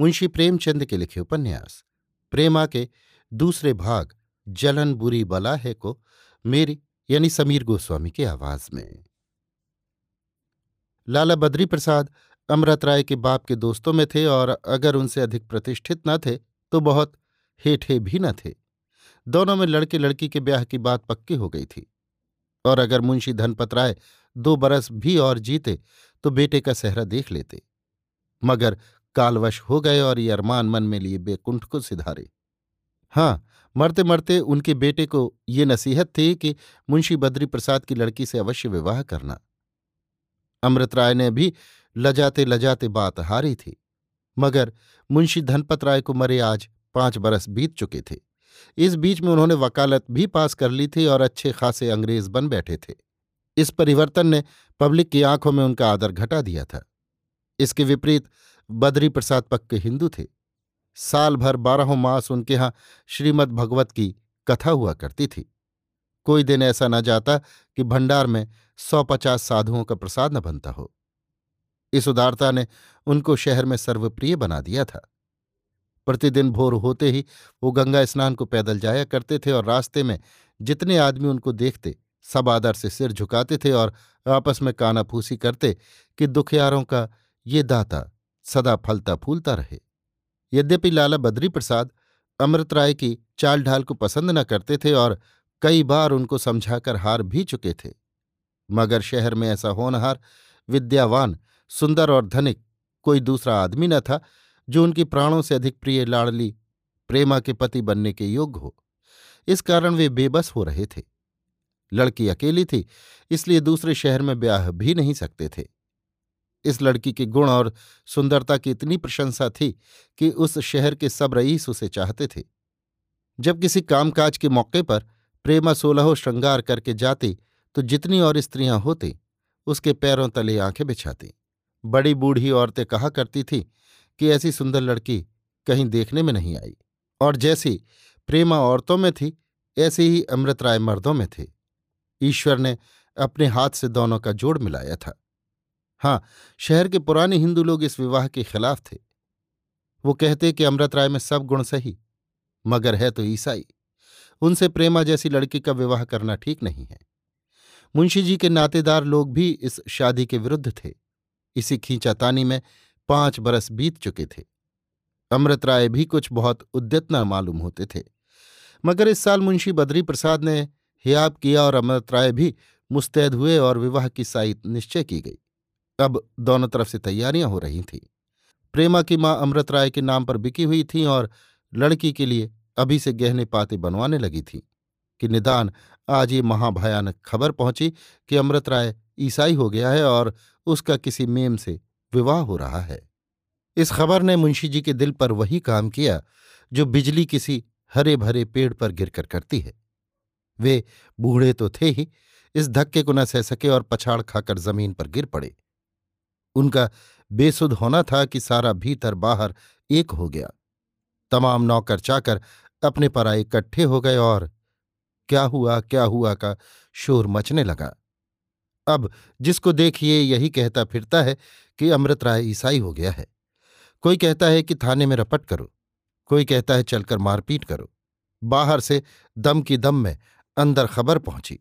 मुंशी प्रेमचंद के लिखे उपन्यास, प्रेमा के दूसरे भाग, जलन बुरी बला है को, मेरी, यानी समीर गोस्वामी की आवाज़ में। लाला बद्री प्रसाद अमृत राय के बाप के दोस्तों में थे और अगर उनसे अधिक प्रतिष्ठित न थे तो बहुत हेठे भी न थे। दोनों में लड़के लड़की के ब्याह की बात पक्की हो गई थी। और अगर मुंशी धनपत राय दो बरस भी और जीते तो बेटे का सहरा देख लेते। मगर कालवश हो गए और ये अरमान मन में लिए बेकुंठ को सिधारे। हाँ मरते मरते उनके बेटे को ये नसीहत थी कि मुंशी बद्री प्रसाद की लड़की से अवश्य विवाह करना। अमृत राय ने भी लजाते लजाते बात हारी थी, मगर मुंशी धनपत राय को मरे आज पाँच बरस बीत चुके थे। इस बीच में उन्होंने वकालत भी पास कर ली थी और अच्छे खासे अंग्रेज़ बन बैठे थे। इस परिवर्तन ने पब्लिक की आँखों में उनका आदर घटा दिया था। इसके विपरीत बद्री प्रसाद पक्के हिंदू थे। साल भर बारहों मास उनके यहाँ श्रीमद् भगवत की कथा हुआ करती थी। कोई दिन ऐसा न जाता कि भंडार में सौ पचास साधुओं का प्रसाद न बनता हो। इस उदारता ने उनको शहर में सर्वप्रिय बना दिया था। प्रतिदिन भोर होते ही वो गंगा स्नान को पैदल जाया करते थे और रास्ते में जितने आदमी उनको देखते, सब आदर से सिर झुकाते थे और आपस में कानाफूसी करते कि दुखियारों का ये दाता सदा फलता फूलता रहे। यद्यपि लाला बद्री प्रसाद अमृत राय की चाल ढाल को पसंद न करते थे और कई बार उनको समझाकर हार भी चुके थे, मगर शहर में ऐसा होनहार, विद्यावान, सुंदर और धनिक कोई दूसरा आदमी न था, जो उनकी प्राणों से अधिक प्रिय लाड़ली, प्रेमा के पति बनने के योग्य हो। इस कारण वे बेबस हो रहे थे। लड़की अकेली थी, इसलिए दूसरे शहर में ब्याह भी नहीं सकते थे। इस लड़की के गुण और सुंदरता की इतनी प्रशंसा थी कि उस शहर के सब रईस उसे चाहते थे। जब किसी कामकाज के मौके पर प्रेमा सोलहो श्रृंगार करके जाती तो जितनी और स्त्रियाँ होती, उसके पैरों तले आँखें बिछाती। बड़ी बूढ़ी औरतें कहा करती थी कि ऐसी सुंदर लड़की कहीं देखने में नहीं आई, और जैसी प्रेमा औरतों में थी, ऐसे ही अमृत राय मर्दों में थे। ईश्वर ने अपने हाथ से दोनों का जोड़ मिलाया था। हाँ शहर के पुराने हिंदू लोग इस विवाह के खिलाफ थे। वो कहते कि अमृत राय में सब गुण सही, मगर है तो ईसाई। उनसे प्रेमा जैसी लड़की का विवाह करना ठीक नहीं है। मुंशी जी के नातेदार लोग भी इस शादी के विरुद्ध थे। इसी खींचातानी में पाँच बरस बीत चुके थे। अमृत राय भी कुछ बहुत उद्यतना मालूम होते थे। मगर इस साल मुंशी बद्री प्रसाद ने हियाब किया और अमृत राय भी मुस्तैद हुए और विवाह की साई निश्चय की गई। अब दोनों तरफ़ से तैयारियाँ हो रही थीं। प्रेमा की माँ अमृत राय के नाम पर बिकी हुई थी और लड़की के लिए अभी से गहने पाते बनवाने लगी थी कि निदान आज ये महाभयानक खबर पहुँची कि अमृत राय ईसाई हो गया है और उसका किसी मेम से विवाह हो रहा है। इस खबर ने मुंशी जी के दिल पर वही काम किया जो बिजली किसी हरे भरे पेड़ पर गिरकर करती है। वे बूढ़े तो थे ही, इस धक्के को न सह सके और पछाड़ खाकर ज़मीन पर गिर पड़े। उनका बेसुध होना था कि सारा भीतर बाहर एक हो गया। तमाम नौकर चाकर अपने पर आए इकट्ठे हो गए और क्या हुआ क्या हुआ का शोर मचने लगा। अब जिसको देखिए यही कहता फिरता है कि अमृत राय ईसाई हो गया है। कोई कहता है कि थाने में रपट करो, कोई कहता है चलकर मारपीट करो। बाहर से दम की दम में अंदर खबर पहुँची,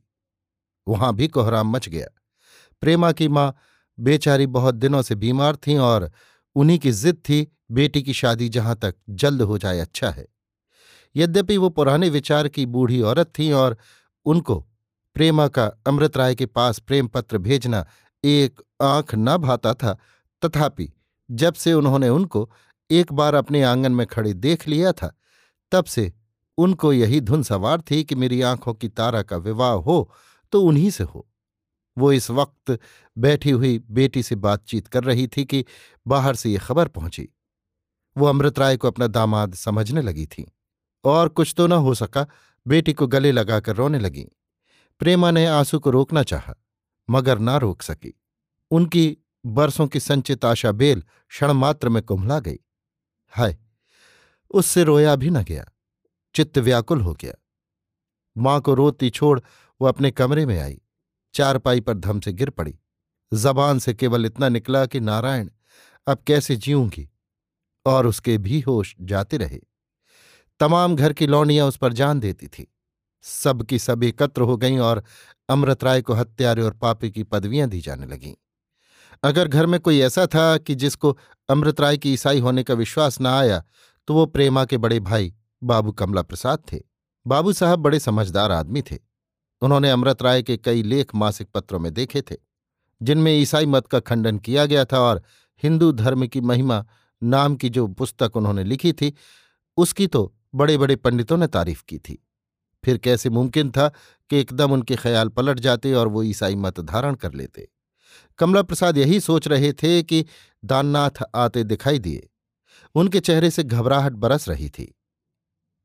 वहाँ भी कोहराम मच गया। प्रेमा की माँ बेचारी बहुत दिनों से बीमार थीं और उन्हीं की जिद थी, बेटी की शादी जहाँ तक जल्द हो जाए अच्छा है। यद्यपि वो पुराने विचार की बूढ़ी औरत थीं और उनको प्रेमा का अमृत राय के पास प्रेम पत्र भेजना एक आँख न भाता था, तथापि जब से उन्होंने उनको एक बार अपने आँगन में खड़े देख लिया था, तब से उनको यही धुन सवार थी कि मेरी आँखों की तारा का विवाह हो तो उन्हीं से हो। वो इस वक्त बैठी हुई बेटी से बातचीत कर रही थी कि बाहर से ये खबर पहुँची। वो अमृत राय को अपना दामाद समझने लगी थी। और कुछ तो न हो सका, बेटी को गले लगाकर रोने लगी। प्रेमा ने आँसू को रोकना चाहा, मगर ना रोक सकी। उनकी बरसों की संचित आशा बेल क्षणमात्र में कुंभला गई। हाय, उससे रोया भी न गया, चित्त व्याकुल हो गया। माँ को रोती छोड़ वो अपने कमरे में आई। चारपाई पर धम से गिर पड़ी। जबान से केवल इतना निकला कि नारायण, अब कैसे जीऊँगी? और उसके भी होश जाते रहे। तमाम घर की लौंडियाँ उस पर जान देती थी। सब की सब एकत्र हो गईं और अमृत राय को हत्यारे और पापी की पदवियाँ दी जाने लगीं। अगर घर में कोई ऐसा था कि जिसको अमृत राय की ईसाई होने का विश्वास न आया तो वो प्रेमा के बड़े भाई बाबू कमला प्रसाद थे। बाबू साहब बड़े समझदार आदमी थे। उन्होंने अमृत राय के कई लेख मासिक पत्रों में देखे थे, जिनमें ईसाई मत का खंडन किया गया था और हिंदू धर्म की महिमा नाम की जो पुस्तक उन्होंने लिखी थी, उसकी तो बड़े बड़े पंडितों ने तारीफ़ की थी। फिर कैसे मुमकिन था कि एकदम उनके ख्याल पलट जाते और वो ईसाई मत धारण कर लेते? कमला प्रसाद यही सोच रहे थे कि दाननाथ आते दिखाई दिए। उनके चेहरे से घबराहट बरस रही थी।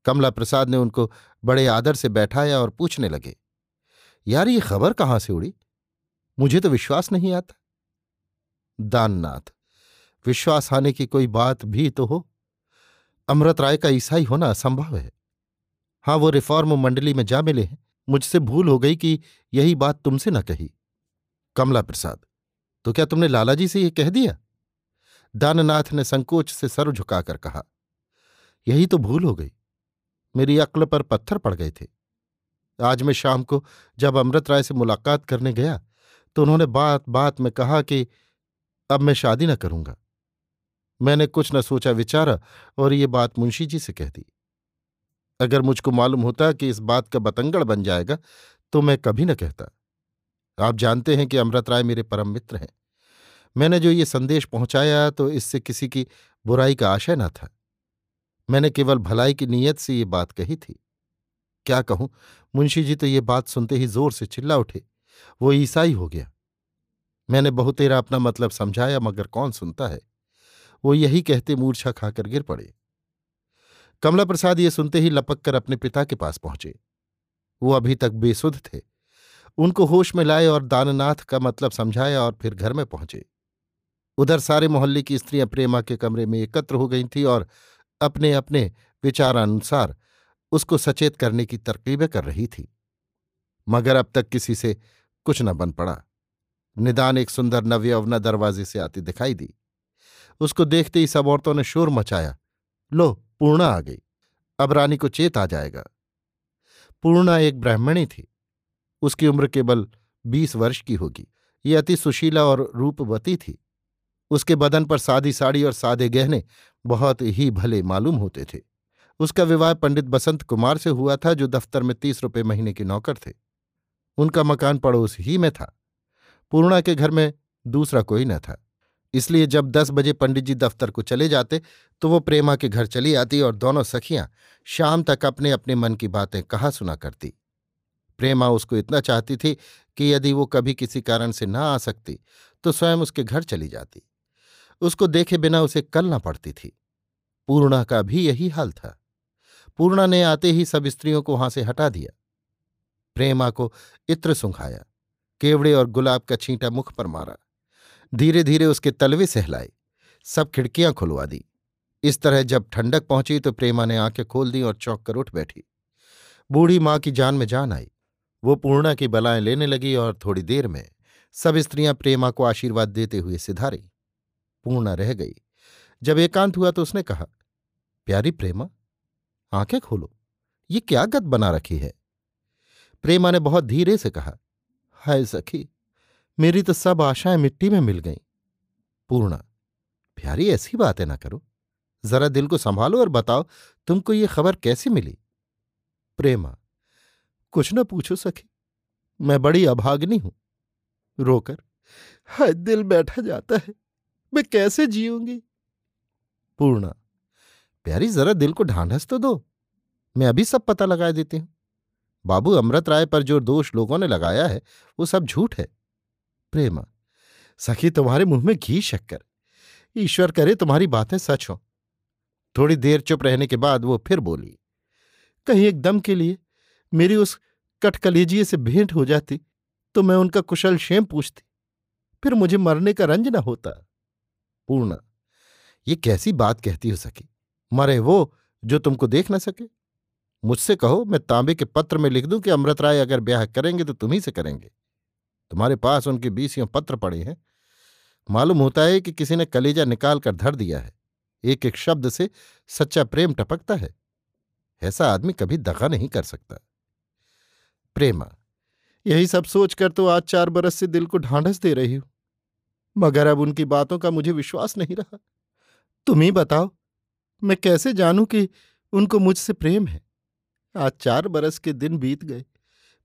कमला प्रसाद ने उनको बड़े आदर से बैठाया और पूछने लगे यार ये खबर कहाँ से उड़ी? मुझे तो विश्वास नहीं आता। दाननाथ, विश्वास आने की कोई बात भी तो हो। अमृत राय का ईसाई होना असंभव है। हाँ वो रिफॉर्म मंडली में जा मिले हैं। मुझसे भूल हो गई कि यही बात तुमसे न कही। कमला प्रसाद तो क्या तुमने लालाजी से ये कह दिया? दाननाथ ने संकोच से सर झुकाकर कहा, यही तो भूल हो गई। मेरी अक्ल पर पत्थर पड़ गए थे। आज मैं शाम को जब अमृत राय से मुलाकात करने गया तो उन्होंने बात बात में कहा कि अब मैं शादी न करूँगा। मैंने कुछ न सोचा विचारा और ये बात मुंशी जी से कह दी। अगर मुझको मालूम होता कि इस बात का बतंगड़ बन जाएगा तो मैं कभी न कहता। आप जानते हैं कि अमृत राय मेरे परम मित्र हैं। मैंने जो ये संदेश पहुँचाया तो इससे किसी की बुराई का आशय न था। मैंने केवल भलाई की नीयत से ये बात कही थी। क्या कहूँ? मुंशी जी तो ये बात सुनते ही ज़ोर से चिल्ला उठे। वो ईसाई हो गया। मैंने बहुतेरा अपना मतलब समझाया, मगर कौन सुनता है? वो यही कहते मूर्छा खाकर गिर पड़े। कमला प्रसाद ये सुनते ही लपक कर अपने पिता के पास पहुँचे। वो अभी तक बेसुध थे। उनको होश में लाए और दाननाथ का मतलब समझाया और फिर घर में पहुँचे। उधर सारे मोहल्ले की स्त्रियाँ प्रेमा के कमरे में एकत्र हो गई थीं और अपने अपने विचारानुसार उसको सचेत करने की तरकीबें कर रही थी। मगर अब तक किसी से कुछ न बन पड़ा। निदान एक सुंदर नव्यवना दरवाजे से आती दिखाई दी। उसको देखते ही सब औरतों ने शोर मचाया। लो, पूर्णा आ गई। अब रानी को चेत आ जाएगा। पूर्णा एक ब्राह्मणी थी। उसकी उम्र केवल बीस वर्ष की होगी। ये अति सुशीला और रूपवती थी। उसके बदन पर सादी साड़ी और सादे गहने बहुत ही भले मालूम होते थे। उसका विवाह पंडित बसंत कुमार से हुआ था, जो दफ्तर में तीस रुपये महीने के नौकर थे। उनका मकान पड़ोस ही में था। पूर्णा के घर में दूसरा कोई न था। इसलिए जब दस बजे पंडित जी दफ्तर को चले जाते तो वो प्रेमा के घर चली आती और दोनों सखियाँ शाम तक अपने अपने मन की बातें कहा सुना करती। प्रेमा उसको इतना चाहती थी कि यदि वो कभी किसी कारण से न आ सकती तो स्वयं उसके घर चली जाती। उसको देखे बिना उसे कल ना पड़ती थी। पूर्णा का भी यही हाल था। पूर्णा ने आते ही सब स्त्रियों को वहाँ से हटा दिया। प्रेमा को इत्र सुंघाया, केवड़े और गुलाब का छींटा मुख पर मारा। धीरे धीरे उसके तलवे सहलाए, सब खिड़कियाँ खुलवा दी। इस तरह जब ठंडक पहुँची तो प्रेमा ने आँखें खोल दी और चौंक कर उठ बैठी। बूढ़ी माँ की जान में जान आई। वो पूर्णा की बलाएँ लेने लगी और थोड़ी देर में सब स्त्रियाँ प्रेमा को आशीर्वाद देते हुए सिधारी। पूर्णा रह गई। जब एकांत हुआ तो उसने कहा, प्यारी प्रेमा आँखें खोलो। ये क्या गत बना रखी है? प्रेमा ने बहुत धीरे से कहा, हाय सखी, मेरी तो सब आशाएँ मिट्टी में मिल गईं। पूर्णा, प्यारी ऐसी बातें ना करो। जरा दिल को संभालो और बताओ, तुमको ये खबर कैसे मिली? प्रेमा, कुछ न पूछो सखी, मैं बड़ी अभागनी हूँ। रोकर हाय दिल बैठा जाता है, मैं कैसे जीऊँगी पूर्णा प्यारी, जरा दिल को ढांढस तो दो। मैं अभी सब पता लगा देती हूँ। बाबू अमृत राय पर जो दोष लोगों ने लगाया है, वो सब झूठ है। प्रेमा, सखी तुम्हारे मुँह में घी शक्कर। ईश्वर करे तुम्हारी बातें सच हो। थोड़ी देर चुप रहने के बाद वो फिर बोली, कहीं एकदम के लिए मेरी उस कटकलेजिए से भेंट हो जाती तो मैं उनका कुशल शेम पूछती, फिर मुझे मरने का रंज न होता। पूर्णा, ये कैसी बात कहती हो सकी मरे वो जो तुमको देख न सके। मुझसे कहो, मैं तांबे के पत्र में लिख दूँ कि अमृत राय अगर ब्याह करेंगे तो तुम्ही से करेंगे। तुम्हारे पास उनके बीसियों पत्र पड़े हैं। मालूम होता है कि किसी ने कलेजा निकाल कर धर दिया है। एक एक शब्द से सच्चा प्रेम टपकता है। ऐसा आदमी कभी दगा नहीं कर सकता। प्रेमा, यही सब सोचकर तो आज चार बरस से दिल को ढांढस दे रही हूँ। मगर अब उनकी बातों का मुझे विश्वास नहीं रहा। तुम ही बताओ मैं कैसे जानूं कि उनको मुझसे प्रेम है? आज चार बरस के दिन बीत गए।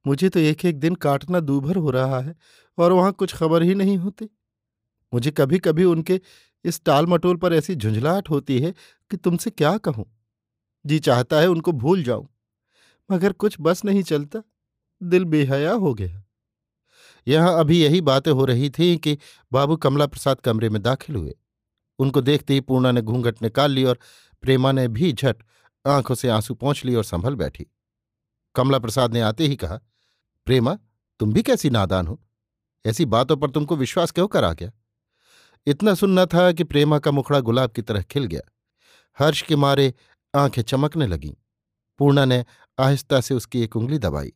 मुझे तो एक एक दिन काटना दूभर हो रहा है और वहाँ कुछ खबर ही नहीं होती। मुझे कभी कभी उनके इस टाल मटोल पर ऐसी झुंझलाहट होती है कि तुमसे क्या कहूँ? जी चाहता है उनको भूल जाऊँ, मगर कुछ बस नहीं चलता। दिल बेहया हो गया। यहाँ अभी यही बातें हो रही थी कि बाबू कमला प्रसाद कमरे में दाखिल हुए। उनको देखते ही पूर्णा ने घूंघट निकाल ली और प्रेमा ने भी झट आँखों से आँसू पहुँच ली और संभल बैठी। कमला प्रसाद ने आते ही कहा, प्रेमा, तुम भी कैसी नादान हो? ऐसी बातों पर तुमको विश्वास क्यों करा गया? इतना सुनना था कि प्रेमा का मुखड़ा गुलाब की तरह खिल गया। हर्ष के मारे आँखें चमकने लगीं। पूर्णा ने आहिस्ता से उसकी एक उंगली दबाई।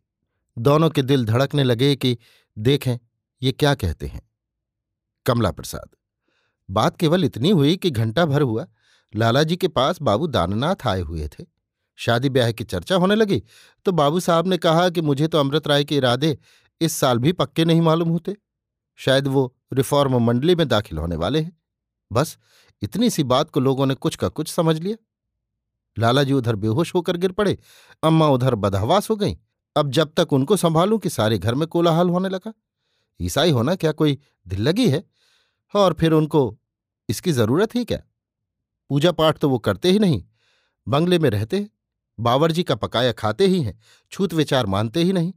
दोनों के दिल धड़कने लगे कि, देखें, ये क्या कहते हैं? कमला प्रसाद बात केवल इतनी हुई कि घंटा भर हुआ। लालाजी के पास बाबू दाननाथ आए हुए थे। शादी ब्याह की चर्चा होने लगी तो बाबू साहब ने कहा कि मुझे तो अमृत राय के इरादे इस साल भी पक्के नहीं मालूम होते। शायद वो रिफॉर्म मंडली में दाखिल होने वाले हैं। बस, इतनी सी बात को लोगों ने कुछ का कुछ समझ लिया। लालाजी उधर बेहोश होकर गिर पड़े, अम्मा उधर बदहवास हो गईं। अब जब तक उनको संभालूं कि सारे घर में कोलाहल होने लगा। ईसाई होना क्या कोई दिल लगी है? और फिर उनको इसकी ज़रूरत ही क्या? पूजा पाठ तो वो करते ही नहीं। बंगले में रहते, बावरजी का पकाया खाते ही हैं, छूत विचार मानते ही नहीं।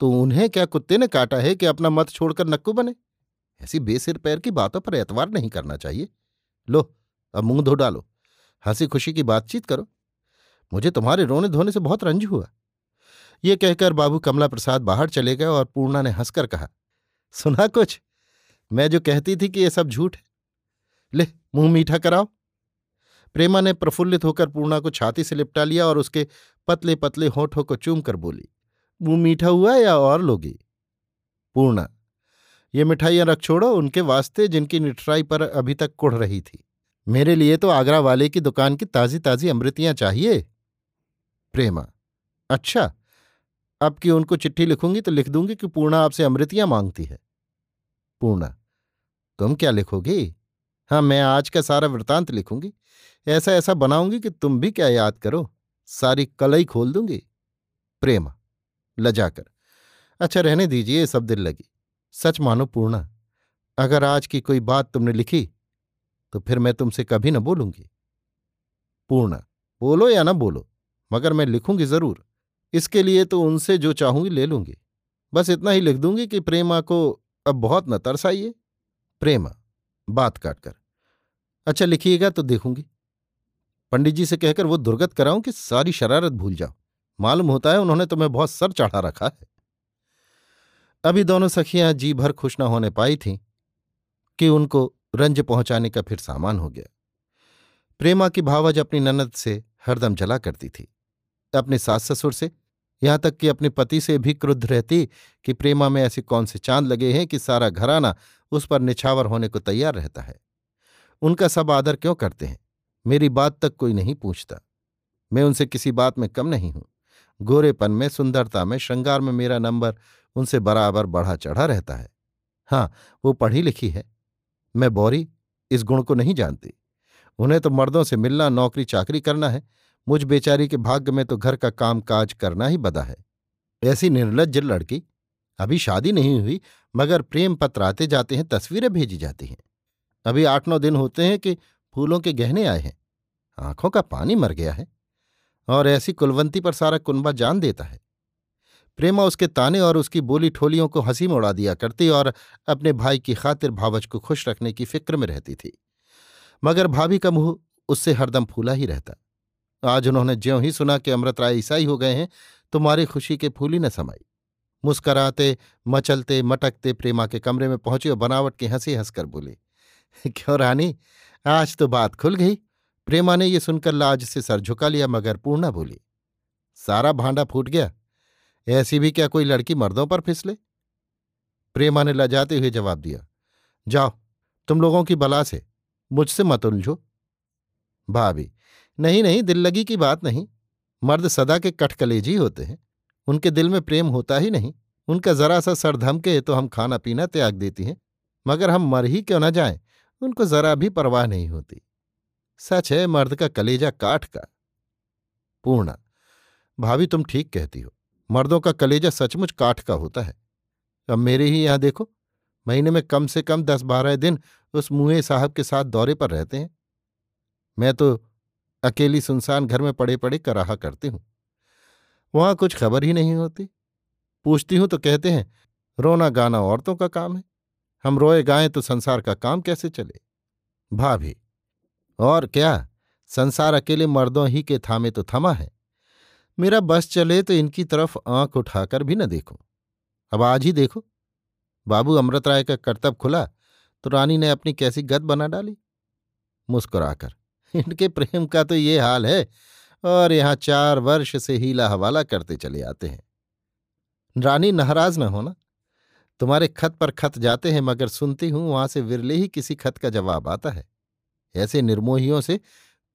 तो उन्हें क्या कुत्ते ने काटा है कि अपना मत छोड़कर नक्कू बने? ऐसी बेसिर पैर की बातों पर एतवार नहीं करना चाहिए। लो, अब मुँह धो डालो, हँसी खुशी की बातचीत करो। मुझे तुम्हारे रोने धोने से बहुत रंज हुआ। ये कहकर बाबू कमला प्रसाद बाहर चले गए और पूर्णा ने हंसकर कहा, सुना कुछ? मैं जो कहती थी कि ये सब झूठ है। ले, मुँह मीठा कराओ। प्रेमा ने प्रफुल्लित होकर पूर्णा को छाती से लिपटा लिया और उसके पतले पतले होठों को चूम कर बोली, मुँह मीठा हुआ या और लोगी? पूर्णा, ये मिठाइयाँ रख छोड़ो, उनके वास्ते जिनकी निठराई पर अभी तक कुढ़ रही थी। मेरे लिए तो आगरा वाले की दुकान की ताजी ताजी अमृतियाँ चाहिए? प्रेमा अच्छा अब कि उनको चिट्ठी लिखूँगी तो लिख दूँगी कि पूर्णा आपसे अमृतियाँ मांगती है। पूर्णा, तुम क्या लिखोगी? हाँ मैं आज का सारा वृतांत लिखूँगी। ऐसा ऐसा बनाऊँगी कि तुम भी क्या याद करो। सारी कलई खोल दूँगी। प्रेमा, लजाकर। अच्छा रहने दीजिए सब दिल लगी। सच मानो पूर्णा, अगर आज की कोई बात तुमने लिखी तो फिर मैं तुमसे कभी न बोलूँगी। पूर्णा, बोलो या ना बोलो, मगर मैं लिखूँगी ज़रूर। इसके लिए तो उनसे जो चाहूँगी ले लूँगी। बस इतना ही लिख दूँगी कि प्रेमा को अब बहुत न तरसाइए। प्रेमा, बात काटकर। अच्छा लिखिएगा तो देखूँगी। पंडित जी से कहकर वो दुर्गत कराऊं कि सारी शरारत भूल जाओ मालूम होता है उन्होंने तुम्हें बहुत सर चढ़ा रखा है। अभी दोनों सखियाँ जी भर खुश न होने पाई थीं कि उनको रंज पहुँचाने का फिर सामान हो गया। प्रेमा की भावज अपनी ननद से हरदम जला करती थी। अपने सास ससुर से, यहाँ तक कि अपने पति से भी क्रुद्ध रहती कि प्रेमा में ऐसे कौन से चाँद लगे हैं कि सारा घराना उस पर निछावर होने को तैयार रहता है। उनका सब आदर क्यों करते हैं? मेरी बात तक कोई नहीं पूछता। मैं उनसे किसी बात में कम नहीं हूँ। गोरेपन में, सुंदरता में, श्रृंगार में मेरा नंबर उनसे बराबर बढ़ा चढ़ा रहता है। हाँ वो पढ़ी लिखी है। मैं बौरी, इस गुण को नहीं जानती। उन्हें तो मर्दों से मिलना, नौकरी चाकरी करना है। मुझ बेचारी के भाग्य में तो घर का काम काज करना ही बदा है। ऐसी निर्लज लड़की, अभी शादी नहीं हुई, मगर प्रेम पत्र आते जाते हैं, तस्वीरें भेजी जाती हैं। अभी आठ नौ दिन होते हैं कि फूलों के गहने आए हैं। आँखों का पानी मर गया है और ऐसी कुलवंती पर सारा कुनबा जान देता है। प्रेमा उसके ताने और उसकी बोली ठोलियों को हँसी में उड़ा दिया करती और अपने भाई की खातिर भावच को खुश रखने की फ़िक्र में रहती थी। मगर भाभी का मुँह उससे हरदम फूला ही रहता। आज उन्होंने ज्यों ही सुना कि अमृत राय ईसाई हो गए हैं तो मारी खुशी के फूली न समाई। मुस्कराते, मचलते, मटकते प्रेमा के कमरे में पहुँचे और बनावट की हँसी हंसकर बोले क्यों रानी? आज तो बात खुल गई। प्रेमा ने यह सुनकर लाज से सर झुका लिया, मगर पूर्णा बोली। सारा भांडा फूट गया। ऐसी भी क्या कोई लड़की मर्दों पर फिसले? प्रेमा ने लजाते हुए जवाब दिया, जाओ, तुम लोगों की बला से, मुझसे मत उलझो। भाभी, नहीं नहीं, दिल लगी की बात नहीं। मर्द सदा के कठकलेजी होते हैं। उनके दिल में प्रेम होता ही नहीं। उनका जरा सा सर धमके तो हम खाना पीना त्याग देती हैं। मगर हम मर ही क्यों न जाएँ? उनको जरा भी परवाह नहीं होती। सच है, मर्द का कलेजा काठ का। पूर्णा, भाभी तुम ठीक कहती हो। मर्दों का कलेजा सचमुच काठ का होता है। अब मेरे ही यहाँ देखो, महीने में कम से कम दस बारह दिन उस मुए साहब के साथ दौरे पर रहते हैं। मैं तो अकेली सुनसान घर में पड़े पड़े कराहा करती हूँ। वहाँ कुछ खबर ही नहीं होती। पूछती हूँ तो कहते हैं रोना गाना औरतों का काम है। हम रोए गाएँ तो संसार का काम कैसे चले? भाभी, और क्या? संसार अकेले मर्दों ही के थामे तो थमा है। मेरा बस चले तो इनकी तरफ़ आँख उठाकर भी न देखो। अब आज ही देखो। बाबू अमृत राय का कर्तव्य खुला तो रानी ने अपनी कैसी गद बना डाली? मुस्कुराकर, इनके प्रेम का तो ये हाल है, और यहाँ चार वर्ष से हीला हवाला करते चले आते हैं। रानी नाराज़ न होना। तुम्हारे खत पर खत जाते हैं, मगर सुनती हूँ, वहाँ से विरले ही किसी खत का जवाब आता है। ऐसे निर्मोहियों से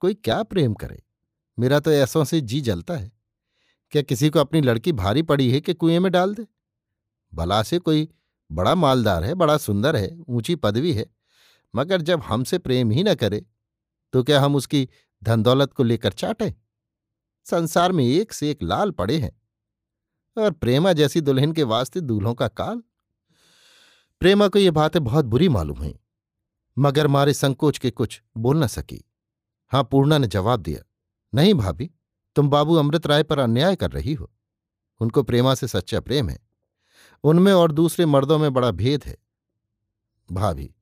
कोई क्या प्रेम करे? मेरा तो ऐसों से जी जलता है। क्या किसी को अपनी लड़की भारी पड़ी है कि कुएँ में डाल दे? भला से कोई बड़ा मालदार है, बड़ा सुंदर है, ऊँची पदवी है, मगर जब हमसे प्रेम ही न करे तो क्या हम उसकी धन दौलत को लेकर चाटे? संसार में एक से एक लाल पड़े हैं, और प्रेमा जैसी दुल्हन के वास्ते दूल्हों का काल? प्रेमा को ये बातें बहुत बुरी मालूम हुई, मगर मारे संकोच के कुछ बोल न सकी। हाँ, पूर्णा ने जवाब दिया, नहीं भाभी, तुम बाबू अमृत राय पर अन्याय कर रही हो। उनको प्रेमा से सच्चा प्रेम है। उनमें और दूसरे मर्दों में बड़ा भेद है। भाभी,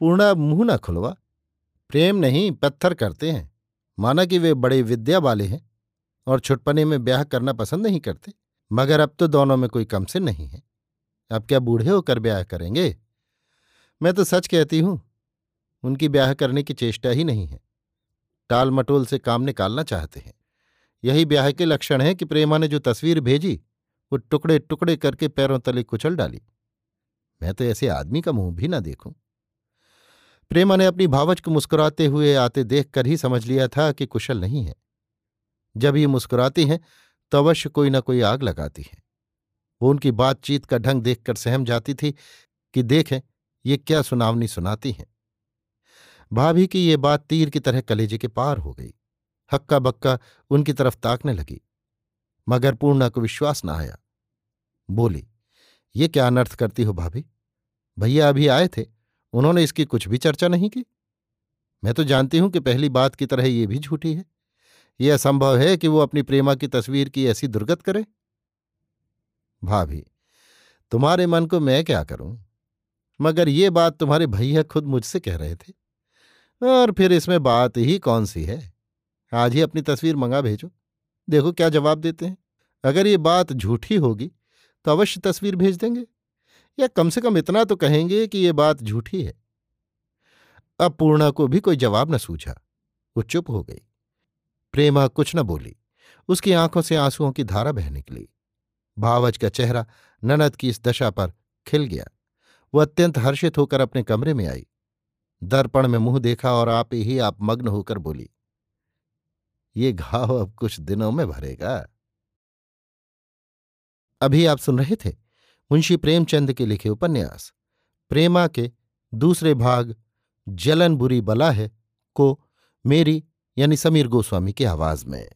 पूर्णा मुँह ना खुलवा। प्रेम नहीं, पत्थर करते हैं। माना कि वे बड़े विद्या वाले हैं और छुटपने में ब्याह करना पसंद नहीं करते, मगर अब तो दोनों में कोई कम से नहीं है। अब क्या बूढ़े होकर ब्याह करेंगे? मैं तो सच कहती हूँ, उनकी ब्याह करने की चेष्टा ही नहीं है। टाल मटोल से काम निकालना चाहते हैं। यही ब्याह के लक्षण है कि प्रेमा ने जो तस्वीर भेजी, वो टुकड़े टुकड़े करके पैरों तले कुचल डाली। मैं तो ऐसे आदमी का मुँह भी ना देखूँ। प्रेमा ने अपनी भावच को मुस्कुराते हुए आते देखकर ही समझ लिया था कि कुशल नहीं है। जब ये मुस्कुराती हैं तो अवश्य कोई ना कोई आग लगाती है। वो उनकी बातचीत का ढंग देखकर सहम जाती थी कि देखें, ये क्या सुनावनी सुनाती हैं। भाभी की ये बात तीर की तरह कलेजे के पार हो गई। हक्का बक्का उनकी तरफ़ ताकने लगी, मगर पूर्णा को विश्वास न आया। बोली, ये क्या अनर्थ करती हो भाभी? भैया अभी आए थे, उन्होंने इसकी कुछ भी चर्चा नहीं की? मैं तो जानती हूँ कि पहली बात की तरह ये भी झूठी है। यह असंभव है कि वो अपनी प्रेमा की तस्वीर की ऐसी दुर्गत करे। भाभी, तुम्हारे मन को मैं क्या करूँ? मगर ये बात तुम्हारे भैया खुद मुझसे कह रहे थे। और फिर इसमें बात ही कौन सी है? आज ही अपनी तस्वीर मंगा भेजो। देखो क्या जवाब देते हैं। अगर ये बात झूठी होगी तो अवश्य तस्वीर भेज देंगे। या कम से कम इतना तो कहेंगे कि ये बात झूठी है। अब पूर्णा को भी कोई जवाब न सूझा। वो चुप हो गई। प्रेमा कुछ न बोली। उसकी आँखों से आंसुओं की धारा बह निकली। भावज का चेहरा ननद की इस दशा पर खिल गया। वो अत्यंत हर्षित होकर अपने कमरे में आई। दर्पण में मुँह देखा और आप ही आप मग्न होकर बोली, ये घाव अब कुछ दिनों में भरेगा? अभी आप सुन रहे थे मुंशी प्रेमचंद के लिखे उपन्यास। प्रेमा के दूसरे भाग, जलन बुरी बला है को मेरी यानी समीर गोस्वामी की आवाज़ में।